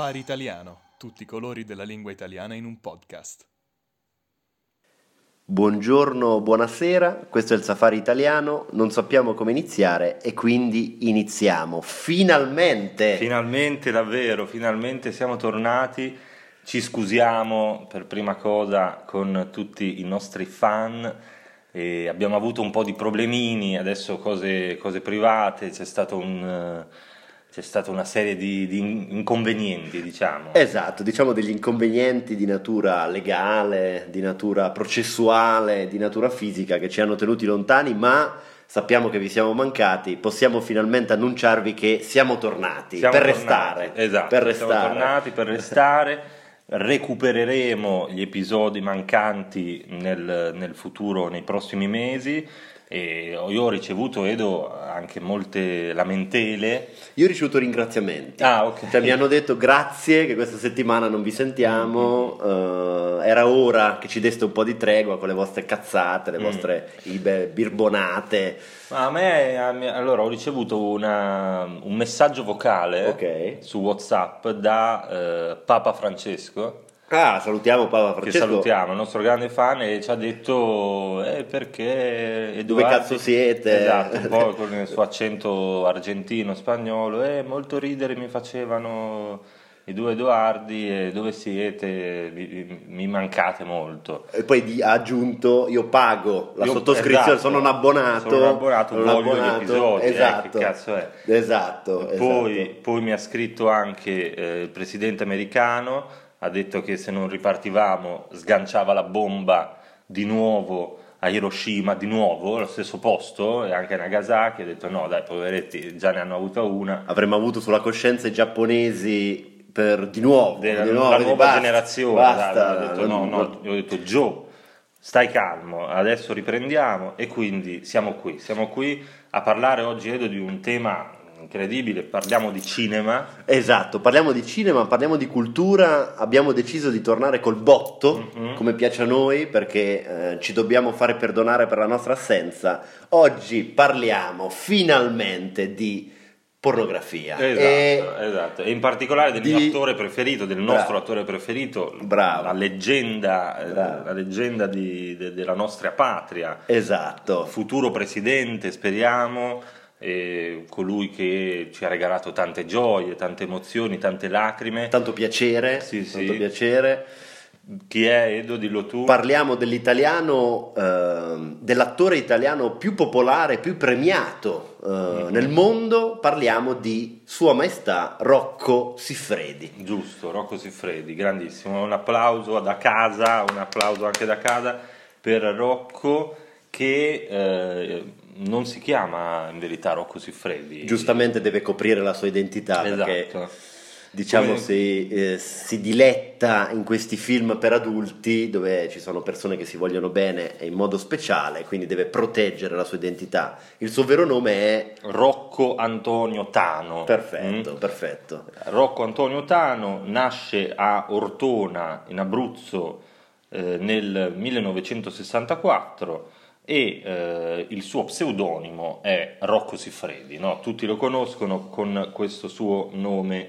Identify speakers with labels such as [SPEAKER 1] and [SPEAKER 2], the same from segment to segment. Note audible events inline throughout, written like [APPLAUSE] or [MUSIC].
[SPEAKER 1] Safari Italiano, tutti i colori della lingua italiana in un podcast.
[SPEAKER 2] Buongiorno, buonasera, questo è il Safari Italiano, non sappiamo come iniziare e quindi iniziamo. Finalmente!
[SPEAKER 3] Finalmente, davvero, finalmente siamo tornati. Ci scusiamo per prima cosa con tutti i nostri fan. E abbiamo avuto un po' di problemini, adesso cose, cose private, c'è stato un c'è stata una serie di, di, inconvenienti, diciamo.
[SPEAKER 2] Esatto, diciamo degli inconvenienti di natura legale, di natura processuale, di natura fisica che ci hanno tenuti lontani, ma sappiamo che vi siamo mancati, possiamo finalmente annunciarvi che siamo tornati
[SPEAKER 3] siamo
[SPEAKER 2] per
[SPEAKER 3] tornati,
[SPEAKER 2] restare.
[SPEAKER 3] Esatto,
[SPEAKER 2] per restare.
[SPEAKER 3] siamo tornati per restare. Recupereremo gli episodi mancanti nel, nel futuro, nei prossimi mesi e io ho ricevuto, Edo, anche molte lamentele.
[SPEAKER 2] Io ho ricevuto ringraziamenti.
[SPEAKER 3] Ah, ok.
[SPEAKER 2] Cioè, mi hanno detto grazie che questa settimana non vi sentiamo, mm-hmm. uh, era ora che ci deste un po' di tregua con le vostre cazzate, le mm. vostre ibe, birbonate.
[SPEAKER 3] Ma a me, a me, allora, ho ricevuto una, un messaggio vocale
[SPEAKER 2] okay.
[SPEAKER 3] su WhatsApp da uh, Papa Francesco
[SPEAKER 2] Ah, salutiamo Papa Francesco.
[SPEAKER 3] Che salutiamo, il nostro grande fan e ci ha detto eh, perché
[SPEAKER 2] Edoardi, dove cazzo siete?
[SPEAKER 3] Esatto, un po' con il suo [LAUGHS] accento argentino, spagnolo, eh, molto ridere mi facevano i due Edoardi e dove siete mi, mi mancate molto.
[SPEAKER 2] E poi ha aggiunto io pago la io, sottoscrizione, esatto, sono un abbonato.
[SPEAKER 3] Sono un abbonato, sono voglio abbonato, gli episodi,
[SPEAKER 2] esatto,
[SPEAKER 3] eh, che cazzo è?
[SPEAKER 2] Esatto.
[SPEAKER 3] Poi,
[SPEAKER 2] esatto.
[SPEAKER 3] poi mi ha scritto anche eh, il presidente americano ha detto che se non ripartivamo sganciava la bomba di nuovo a Hiroshima, di nuovo, allo stesso posto, e anche a Nagasaki, ha detto no dai poveretti, già ne hanno avuta una.
[SPEAKER 2] Avremmo avuto sulla coscienza i giapponesi per di nuovo,
[SPEAKER 3] Della,
[SPEAKER 2] di nuovo
[SPEAKER 3] la nuova
[SPEAKER 2] basta,
[SPEAKER 3] generazione,
[SPEAKER 2] basta,
[SPEAKER 3] dai, ho detto, no, no, ho detto Joe, stai calmo, adesso riprendiamo. E quindi siamo qui, siamo qui a parlare oggi Edo di un tema incredibile, parliamo di cinema.
[SPEAKER 2] Esatto, parliamo di cinema, parliamo di cultura, abbiamo deciso di tornare col botto, mm-hmm. come piace a noi, perché eh, ci dobbiamo fare perdonare per la nostra assenza. Oggi parliamo finalmente di pornografia.
[SPEAKER 3] Esatto, e, esatto. e in particolare del di... mio attore preferito, del nostro Bravo. attore preferito,
[SPEAKER 2] Bravo.
[SPEAKER 3] la leggenda, eh, la leggenda di, de, della nostra patria.
[SPEAKER 2] Esatto.
[SPEAKER 3] Futuro presidente, speriamo e colui che ci ha regalato tante gioie, tante emozioni, tante lacrime.
[SPEAKER 2] Tanto piacere,
[SPEAKER 3] sì,
[SPEAKER 2] tanto
[SPEAKER 3] sì.
[SPEAKER 2] piacere.
[SPEAKER 3] Chi è Edo? Dillo tu.
[SPEAKER 2] Parliamo dell'italiano, eh, dell'attore italiano più popolare, più premiato eh, mm-hmm. nel mondo. Parliamo di Sua Maestà Rocco Siffredi.
[SPEAKER 3] Giusto, Rocco Siffredi, grandissimo. Un applauso da casa, un applauso anche da casa per Rocco che eh, non si chiama in verità Rocco Siffredi.
[SPEAKER 2] Giustamente deve coprire la sua identità
[SPEAKER 3] esatto.
[SPEAKER 2] perché diciamo Come... si, eh, si, diletta in questi film per adulti dove ci sono persone che si vogliono bene in modo speciale, quindi deve proteggere la sua identità. Il suo vero nome è
[SPEAKER 3] Rocco Antonio Tano.
[SPEAKER 2] Perfetto, mm? perfetto.
[SPEAKER 3] Rocco Antonio Tano nasce a Ortona in Abruzzo eh, nel 1964 e eh, il suo pseudonimo è Rocco Siffredi, no? tutti lo conoscono con questo suo nome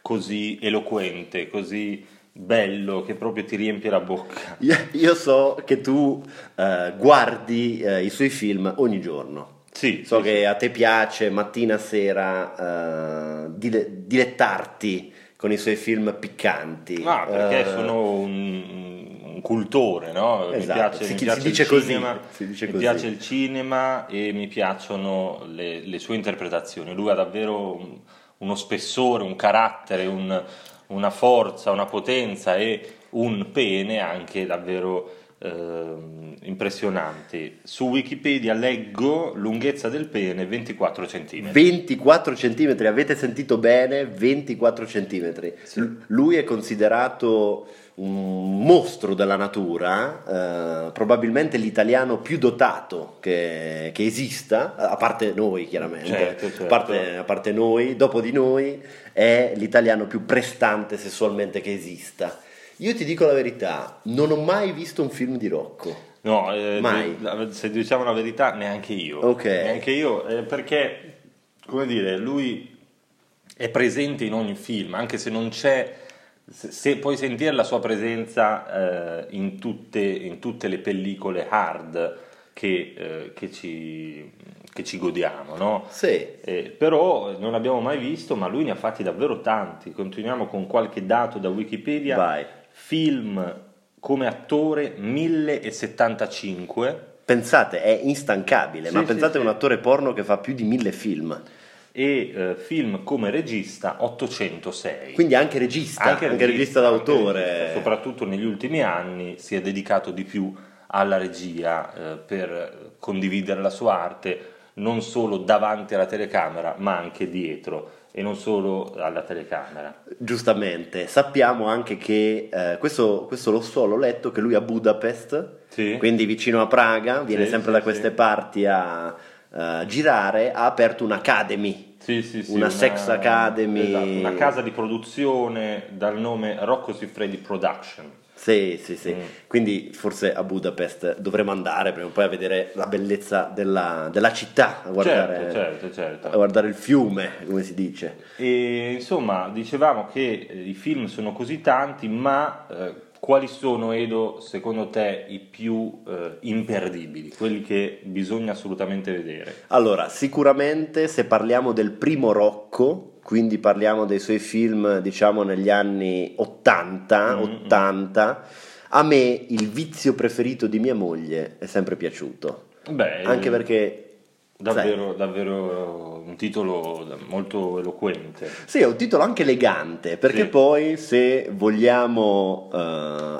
[SPEAKER 3] così eloquente, così bello che proprio ti riempie la bocca. [LAUGHS]
[SPEAKER 2] Io, io so che tu eh, guardi eh, i suoi film ogni giorno.
[SPEAKER 3] Sì,
[SPEAKER 2] so
[SPEAKER 3] sì,
[SPEAKER 2] che
[SPEAKER 3] sì.
[SPEAKER 2] a te piace mattina sera eh, dile- dilettarti con i suoi film piccanti.
[SPEAKER 3] Ah, perché sono un cultore, no?
[SPEAKER 2] Esatto.
[SPEAKER 3] mi piace,
[SPEAKER 2] si,
[SPEAKER 3] mi piace
[SPEAKER 2] si dice
[SPEAKER 3] il
[SPEAKER 2] così,
[SPEAKER 3] cinema,
[SPEAKER 2] dice
[SPEAKER 3] mi
[SPEAKER 2] così.
[SPEAKER 3] piace il cinema e mi piacciono le, le sue interpretazioni. Lui ha davvero un, uno spessore, un carattere, un, una forza, una potenza e un pene anche davvero eh, impressionanti. Su Wikipedia leggo lunghezza del pene 24 cm.
[SPEAKER 2] 24 cm, avete sentito bene? 24 cm.
[SPEAKER 3] Sì.
[SPEAKER 2] Lui è considerato un mostro della natura, eh, probabilmente l'italiano più dotato che, che, esista, a parte noi chiaramente,
[SPEAKER 3] certo, certo.
[SPEAKER 2] A, parte, a, parte, noi, dopo di noi è l'italiano più prestante sessualmente che esista. Io ti dico la verità, non ho mai visto un film di Rocco.
[SPEAKER 3] No, eh,
[SPEAKER 2] mai.
[SPEAKER 3] se diciamo la verità, neanche io.
[SPEAKER 2] Ok.
[SPEAKER 3] Neanche io, eh, perché, come dire, lui è presente in ogni film, anche se non c'è, se, se puoi sentire la sua presenza eh, in, tutte, in, tutte, le pellicole hard che, eh, che, ci, che ci, godiamo, no?
[SPEAKER 2] Sì.
[SPEAKER 3] Eh, però non abbiamo mai visto, ma lui ne ha fatti davvero tanti. Continuiamo con qualche dato da Wikipedia.
[SPEAKER 2] Vai.
[SPEAKER 3] Film come attore 1075.
[SPEAKER 2] Pensate, è instancabile,
[SPEAKER 3] Sì,
[SPEAKER 2] ma
[SPEAKER 3] sì,
[SPEAKER 2] pensate a
[SPEAKER 3] sì.
[SPEAKER 2] un attore porno che fa più di mille film.
[SPEAKER 3] e eh, film come regista 806.
[SPEAKER 2] Quindi anche regista, anche, regista, d'autore.
[SPEAKER 3] anche regista, soprattutto negli ultimi anni si è dedicato di più alla regia eh, per condividere la sua arte non solo davanti alla telecamera ma anche dietro e non solo alla telecamera.
[SPEAKER 2] Giustamente, sappiamo anche che eh, questo, questo lo so, l'ho letto, che lui a Budapest,
[SPEAKER 3] Sì.
[SPEAKER 2] quindi vicino a Praga, viene
[SPEAKER 3] Sì,
[SPEAKER 2] sempre
[SPEAKER 3] sì,
[SPEAKER 2] da queste parti a eh, girare, ha aperto un'academy.
[SPEAKER 3] Sì, sì, sì,
[SPEAKER 2] Una sex academy.
[SPEAKER 3] esatto, una casa di produzione dal nome Rocco Siffredi Production.
[SPEAKER 2] Sì, sì, sì.
[SPEAKER 3] Mm.
[SPEAKER 2] Quindi forse a Budapest dovremo andare prima o poi a vedere la bellezza della, della città, a guardare,
[SPEAKER 3] Certo, certo, certo.
[SPEAKER 2] a guardare il fiume, come si dice.
[SPEAKER 3] E insomma, dicevamo che eh, i film sono così tanti, ma eh, quali sono, Edo, secondo te i più eh, imperdibili, quelli che bisogna assolutamente vedere?
[SPEAKER 2] Allora, sicuramente se parliamo del primo Rocco, quindi parliamo dei suoi film, diciamo negli anni 80,
[SPEAKER 3] Mm,
[SPEAKER 2] 80, a me il vizio preferito di mia moglie è sempre piaciuto.
[SPEAKER 3] Beh,
[SPEAKER 2] Anche perché
[SPEAKER 3] davvero, davvero un titolo molto eloquente.
[SPEAKER 2] Sì, è un titolo anche elegante, perché
[SPEAKER 3] Sì.
[SPEAKER 2] poi se vogliamo eh,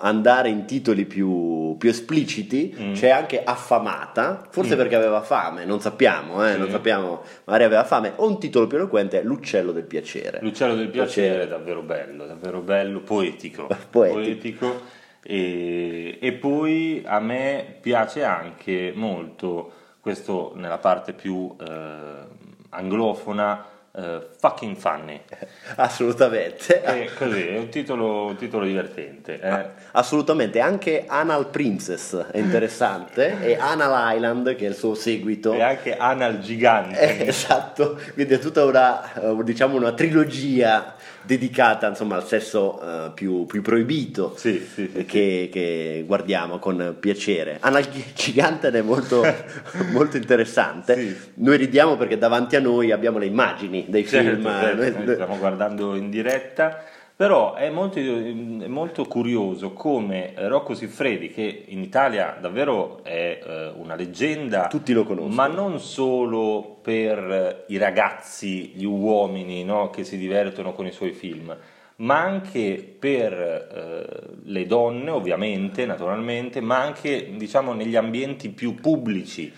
[SPEAKER 2] andare in titoli più, più espliciti,
[SPEAKER 3] Mm.
[SPEAKER 2] c'è anche Affamata, forse
[SPEAKER 3] Mm.
[SPEAKER 2] perché aveva fame, non sappiamo, eh,
[SPEAKER 3] Sì.
[SPEAKER 2] non sappiamo, magari aveva fame, o un titolo più eloquente è L'uccello del piacere.
[SPEAKER 3] L'uccello del piacere
[SPEAKER 2] Piacere.
[SPEAKER 3] è davvero bello, davvero bello, [LAUGHS] poetico.
[SPEAKER 2] Poetico.
[SPEAKER 3] E, e poi a me piace anche molto, questo nella parte più eh, anglofona, eh, Fucking Funny. [LAUGHS]
[SPEAKER 2] Assolutamente.
[SPEAKER 3] Che così, è un titolo, un titolo divertente. eh.
[SPEAKER 2] Assolutamente, anche Anal Princess è interessante [LAUGHS] e Anal Island che è il suo seguito.
[SPEAKER 3] E anche Anal
[SPEAKER 2] Eh,
[SPEAKER 3] Gigante.
[SPEAKER 2] esatto, quindi è tutta una, eh, diciamo una trilogia dedicata insomma, al sesso eh, più, più proibito
[SPEAKER 3] Sì, sì, sì,
[SPEAKER 2] che, che guardiamo con piacere. Anal Gi- Gigante è molto, [LAUGHS] molto interessante. Noi ridiamo perché davanti a noi abbiamo le immagini dei
[SPEAKER 3] Certo,
[SPEAKER 2] film.
[SPEAKER 3] certo,
[SPEAKER 2] Noi-
[SPEAKER 3] noi stiamo guardando in diretta, però è molto, è molto curioso come Rocco Siffredi, che in Italia davvero è eh, una leggenda,
[SPEAKER 2] Tutti lo conoscono.
[SPEAKER 3] ma non solo per i ragazzi, gli uomini no, che si divertono con i suoi film, ma anche per eh, le donne, ovviamente, naturalmente, ma anche diciamo negli ambienti più pubblici.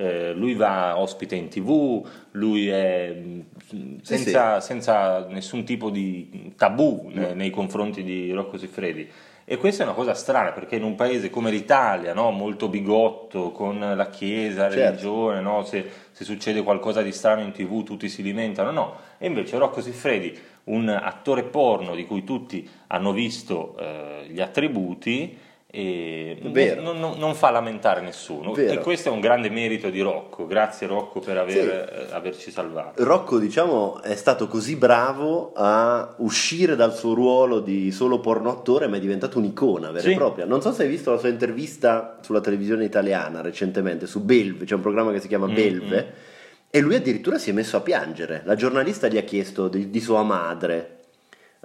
[SPEAKER 3] Eh, lui va ospite in tv, lui è mh, senza, senza nessun tipo di tabù ne- nei confronti di Rocco Siffredi. E questa è una cosa strana perché in un paese come l'Italia, no, molto bigotto, con la chiesa, la
[SPEAKER 2] Certo.
[SPEAKER 3] religione, no, se, se succede qualcosa di strano in tv tutti si lamentano, no. E invece Rocco Siffredi, un attore porno di cui tutti hanno visto eh, gli attributi, e
[SPEAKER 2] Vero.
[SPEAKER 3] non, non- non fa lamentare nessuno.
[SPEAKER 2] Vero.
[SPEAKER 3] E questo è un grande merito di Rocco. Grazie Rocco per aver-
[SPEAKER 2] Sì.
[SPEAKER 3] eh, averci salvato.
[SPEAKER 2] Rocco, diciamo, è stato così bravo a uscire dal suo ruolo di solo porno attore, ma è diventato un'icona vera
[SPEAKER 3] Sì.
[SPEAKER 2] e propria. Non so se hai visto la sua intervista sulla televisione italiana recentemente, su Belve, c'è un programma che si chiama
[SPEAKER 3] Mm,
[SPEAKER 2] Belve, e lui addirittura si è messo a piangere. La giornalista gli ha chiesto di, di sua madre,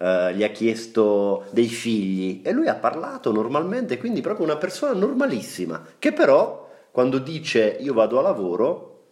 [SPEAKER 2] eh, gli ha chiesto dei figli, e lui ha parlato normalmente, quindi proprio una persona normalissima, che però quando dice io vado a lavoro,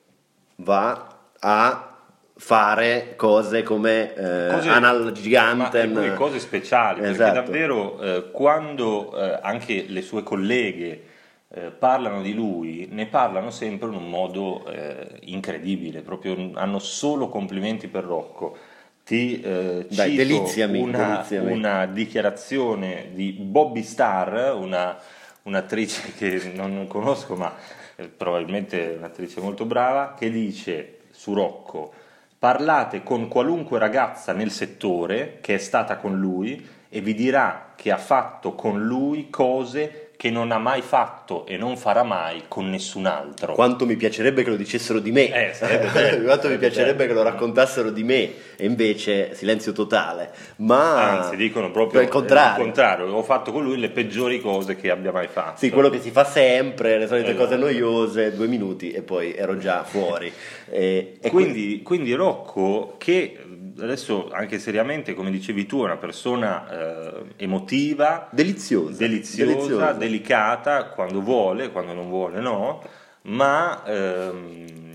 [SPEAKER 2] va a fare cose come eh,
[SPEAKER 3] Cose-
[SPEAKER 2] Anal Gigante.
[SPEAKER 3] Ma, poi cose speciali,
[SPEAKER 2] Esatto.
[SPEAKER 3] perché davvero eh, quando eh, anche le sue colleghe eh, parlano di lui, ne parlano sempre in un modo eh, incredibile, proprio hanno solo complimenti per Rocco. Ti eh,
[SPEAKER 2] Dai,
[SPEAKER 3] cito
[SPEAKER 2] deliziami,
[SPEAKER 3] una,
[SPEAKER 2] deliziami.
[SPEAKER 3] una dichiarazione di Bobby Starr, una, un'attrice che non conosco, ma eh, probabilmente è un'attrice molto brava, che dice su Rocco: Parlate con qualunque ragazza nel settore che è stata con lui e vi dirà che ha fatto con lui cose che non ha mai fatto e non farà mai con nessun altro.
[SPEAKER 2] Quanto mi piacerebbe che lo dicessero di me,
[SPEAKER 3] Eh, sarebbe [LAUGHS] bello,
[SPEAKER 2] quanto mi piacerebbe che lo raccontassero di me, e invece silenzio totale. Ma
[SPEAKER 3] Anzi, dicono proprio
[SPEAKER 2] il contrario.
[SPEAKER 3] il contrario. Ho fatto con lui le peggiori cose che abbia mai fatto.
[SPEAKER 2] Sì, quello che si fa sempre, le solite
[SPEAKER 3] Esatto.
[SPEAKER 2] cose noiose, due minuti e poi ero già fuori. [LAUGHS] E, e
[SPEAKER 3] quindi, quindi Rocco, che adesso anche seriamente, come dicevi tu, è una persona eh, emotiva,
[SPEAKER 2] deliziosa,
[SPEAKER 3] deliziosa,
[SPEAKER 2] deliziosa.
[SPEAKER 3] delicata, quando vuole, quando non vuole no, ma ehm,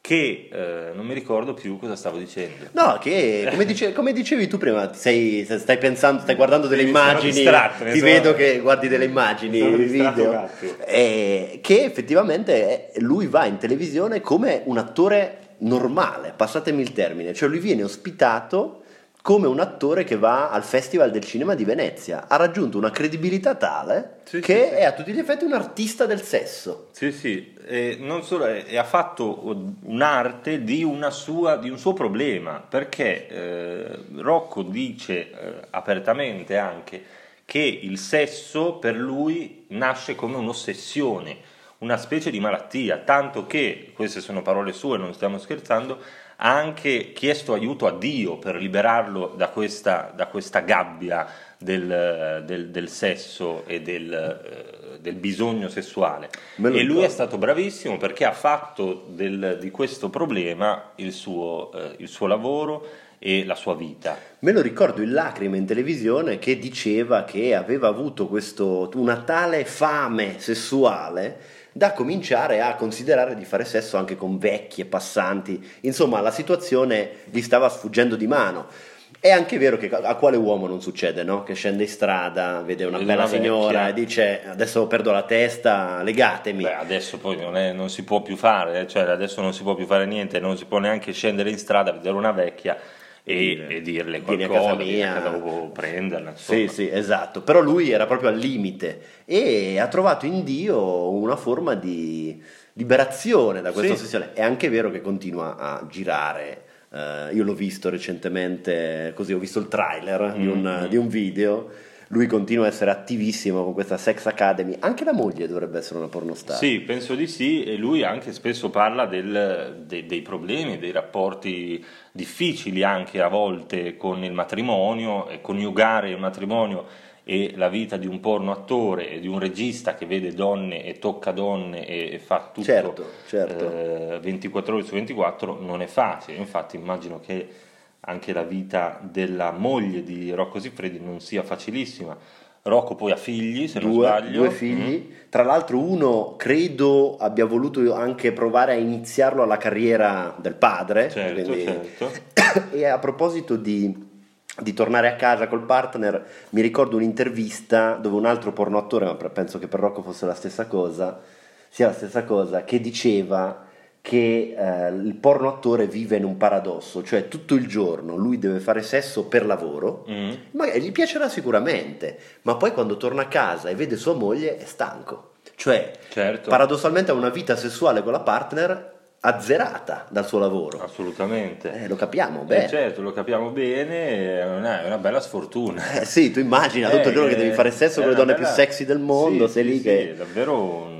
[SPEAKER 3] che eh, non mi ricordo più cosa stavo dicendo.
[SPEAKER 2] No, che come, dice- come dicevi tu prima, sei- stai pensando, stai guardando delle
[SPEAKER 3] Mi
[SPEAKER 2] immagini,
[SPEAKER 3] distratto,
[SPEAKER 2] ti
[SPEAKER 3] sono-
[SPEAKER 2] vedo che guardi delle immagini, video, eh, che effettivamente lui va in televisione come un attore normale, passatemi il termine, cioè lui viene ospitato come un attore che va al Festival del Cinema di Venezia, ha raggiunto una credibilità tale
[SPEAKER 3] Sì,
[SPEAKER 2] che
[SPEAKER 3] sì, sì.
[SPEAKER 2] è a tutti gli effetti un artista del sesso.
[SPEAKER 3] Sì, sì, e non solo, e ha fatto un'arte di, una sua, di un suo problema, perché eh, Rocco dice eh, apertamente anche che il sesso per lui nasce come un'ossessione, una specie di malattia, tanto che, queste sono parole sue, non stiamo scherzando, ha anche chiesto aiuto a Dio per liberarlo da questa, da questa gabbia del, del- del sesso e del, eh, del bisogno sessuale. E lui è stato bravissimo perché ha fatto del- di questo problema il suo, eh, il suo lavoro e la sua vita.
[SPEAKER 2] Me lo ricordo in lacrime in televisione che diceva che aveva avuto questo, una tale fame sessuale da cominciare a considerare di fare sesso anche con vecchie passanti. Insomma, la situazione gli stava sfuggendo di mano. È anche vero che a quale uomo non succede, no? Che scende in strada, vede una bella
[SPEAKER 3] una
[SPEAKER 2] signora e dice adesso perdo la testa, legatemi.
[SPEAKER 3] Beh, adesso poi non, è- non si può più fare, eh, cioè adesso non si può più fare niente, non si può neanche scendere in strada, vedere una vecchia e, e dirle
[SPEAKER 2] Vieni a
[SPEAKER 3] qualcosa,
[SPEAKER 2] casa
[SPEAKER 3] vieni a
[SPEAKER 2] mia.
[SPEAKER 3] casa o prenderla. Insomma.
[SPEAKER 2] Sì, sì, esatto. Però lui era proprio al limite e ha trovato in Dio una forma di liberazione da questa
[SPEAKER 3] Sì.
[SPEAKER 2] ossessione. È anche vero che continua a girare. eh, io l'ho visto recentemente, così ho visto il trailer di, un,
[SPEAKER 3] Mm-hmm.
[SPEAKER 2] di un video. Lui continua a essere attivissimo con questa Sex Academy. Anche la moglie dovrebbe essere una pornostar.
[SPEAKER 3] Sì, penso di sì, e lui anche spesso parla del- de- dei problemi, dei rapporti difficili anche a volte con il matrimonio, e coniugare il matrimonio e la vita di un porno attore e di un regista che vede donne e tocca donne e, e fa tutto
[SPEAKER 2] Certo, certo.
[SPEAKER 3] eh, 24 ore su 24 non è facile, infatti immagino che anche la vita della moglie di Rocco Siffredi non sia facilissima. Rocco poi ha figli, se non
[SPEAKER 2] Due,
[SPEAKER 3] sbaglio.
[SPEAKER 2] due figli, tra l'altro uno credo abbia voluto anche provare a iniziarlo alla carriera del padre,
[SPEAKER 3] Certo,
[SPEAKER 2] quindi- [COUGHS]
[SPEAKER 3] certo.
[SPEAKER 2] e a proposito di, di tornare a casa col partner, mi ricordo un'intervista dove un altro porno attore, ma penso che per Rocco fosse la stessa cosa, sia la stessa cosa, che diceva che eh, il porno attore vive in un paradosso, cioè tutto il giorno lui deve fare sesso per lavoro,
[SPEAKER 3] Mm.
[SPEAKER 2] magari gli piacerà sicuramente, ma poi quando torna a casa e vede sua moglie è stanco. Cioè,
[SPEAKER 3] Certo.
[SPEAKER 2] paradossalmente ha una vita sessuale con la partner azzerata dal suo lavoro.
[SPEAKER 3] Assolutamente.
[SPEAKER 2] Eh, lo capiamo
[SPEAKER 3] Eh,
[SPEAKER 2] bene.
[SPEAKER 3] certo, lo capiamo bene, è una, è una bella sfortuna.
[SPEAKER 2] Eh, sì, tu immagina tutto il giorno
[SPEAKER 3] Eh,
[SPEAKER 2] che devi fare sesso con le donne
[SPEAKER 3] bella-
[SPEAKER 2] più sexy del mondo,
[SPEAKER 3] Sì,
[SPEAKER 2] sei
[SPEAKER 3] sì,
[SPEAKER 2] lì
[SPEAKER 3] sì,
[SPEAKER 2] che...
[SPEAKER 3] è davvero un-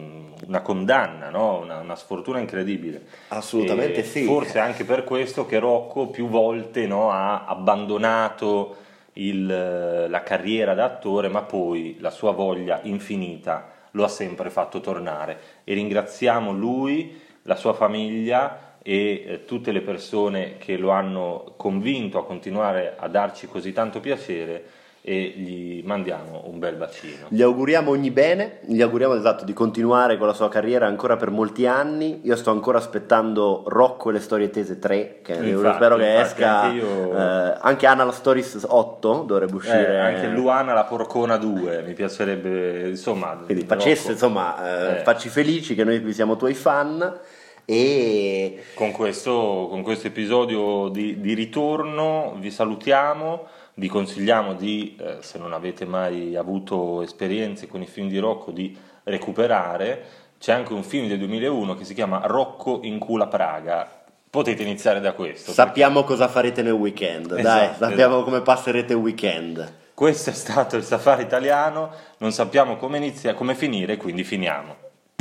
[SPEAKER 3] una condanna, no? una, una sfortuna incredibile.
[SPEAKER 2] Assolutamente
[SPEAKER 3] E
[SPEAKER 2] sì.
[SPEAKER 3] Forse anche per questo che Rocco più volte no, ha abbandonato il- la carriera da attore, ma poi la sua voglia infinita lo ha sempre fatto tornare. E ringraziamo lui, la sua famiglia e eh, tutte le persone che lo hanno convinto a continuare a darci così tanto piacere e gli mandiamo un bel bacino.
[SPEAKER 2] Gli auguriamo ogni bene, gli auguriamo esatto di continuare con la sua carriera ancora per molti anni. Io sto ancora aspettando Rocco e le storie tese 3, che
[SPEAKER 3] Infatti,
[SPEAKER 2] spero che esca
[SPEAKER 3] anche io-
[SPEAKER 2] eh, anche Anna la Stories 8 dovrebbe uscire.
[SPEAKER 3] Eh, anche Luana la Porcona 2 mi piacerebbe insomma
[SPEAKER 2] Quindi facesse, insomma, eh,
[SPEAKER 3] Eh.
[SPEAKER 2] facci felici che noi qui siamo tuoi fan e
[SPEAKER 3] con questo, con questo episodio di, di ritorno vi salutiamo vi consigliamo di eh, se non avete mai avuto esperienze con i film di Rocco di recuperare c'è anche un film del 2001 che si chiama Rocco in culo a Praga potete iniziare da questo
[SPEAKER 2] sappiamo cosa farete nel weekend, dai,
[SPEAKER 3] Esatto,
[SPEAKER 2] sappiamo
[SPEAKER 3] esatto.
[SPEAKER 2] come passerete il weekend.
[SPEAKER 3] Questo è stato il safari italiano, non sappiamo come inizia, come finire, quindi finiamo.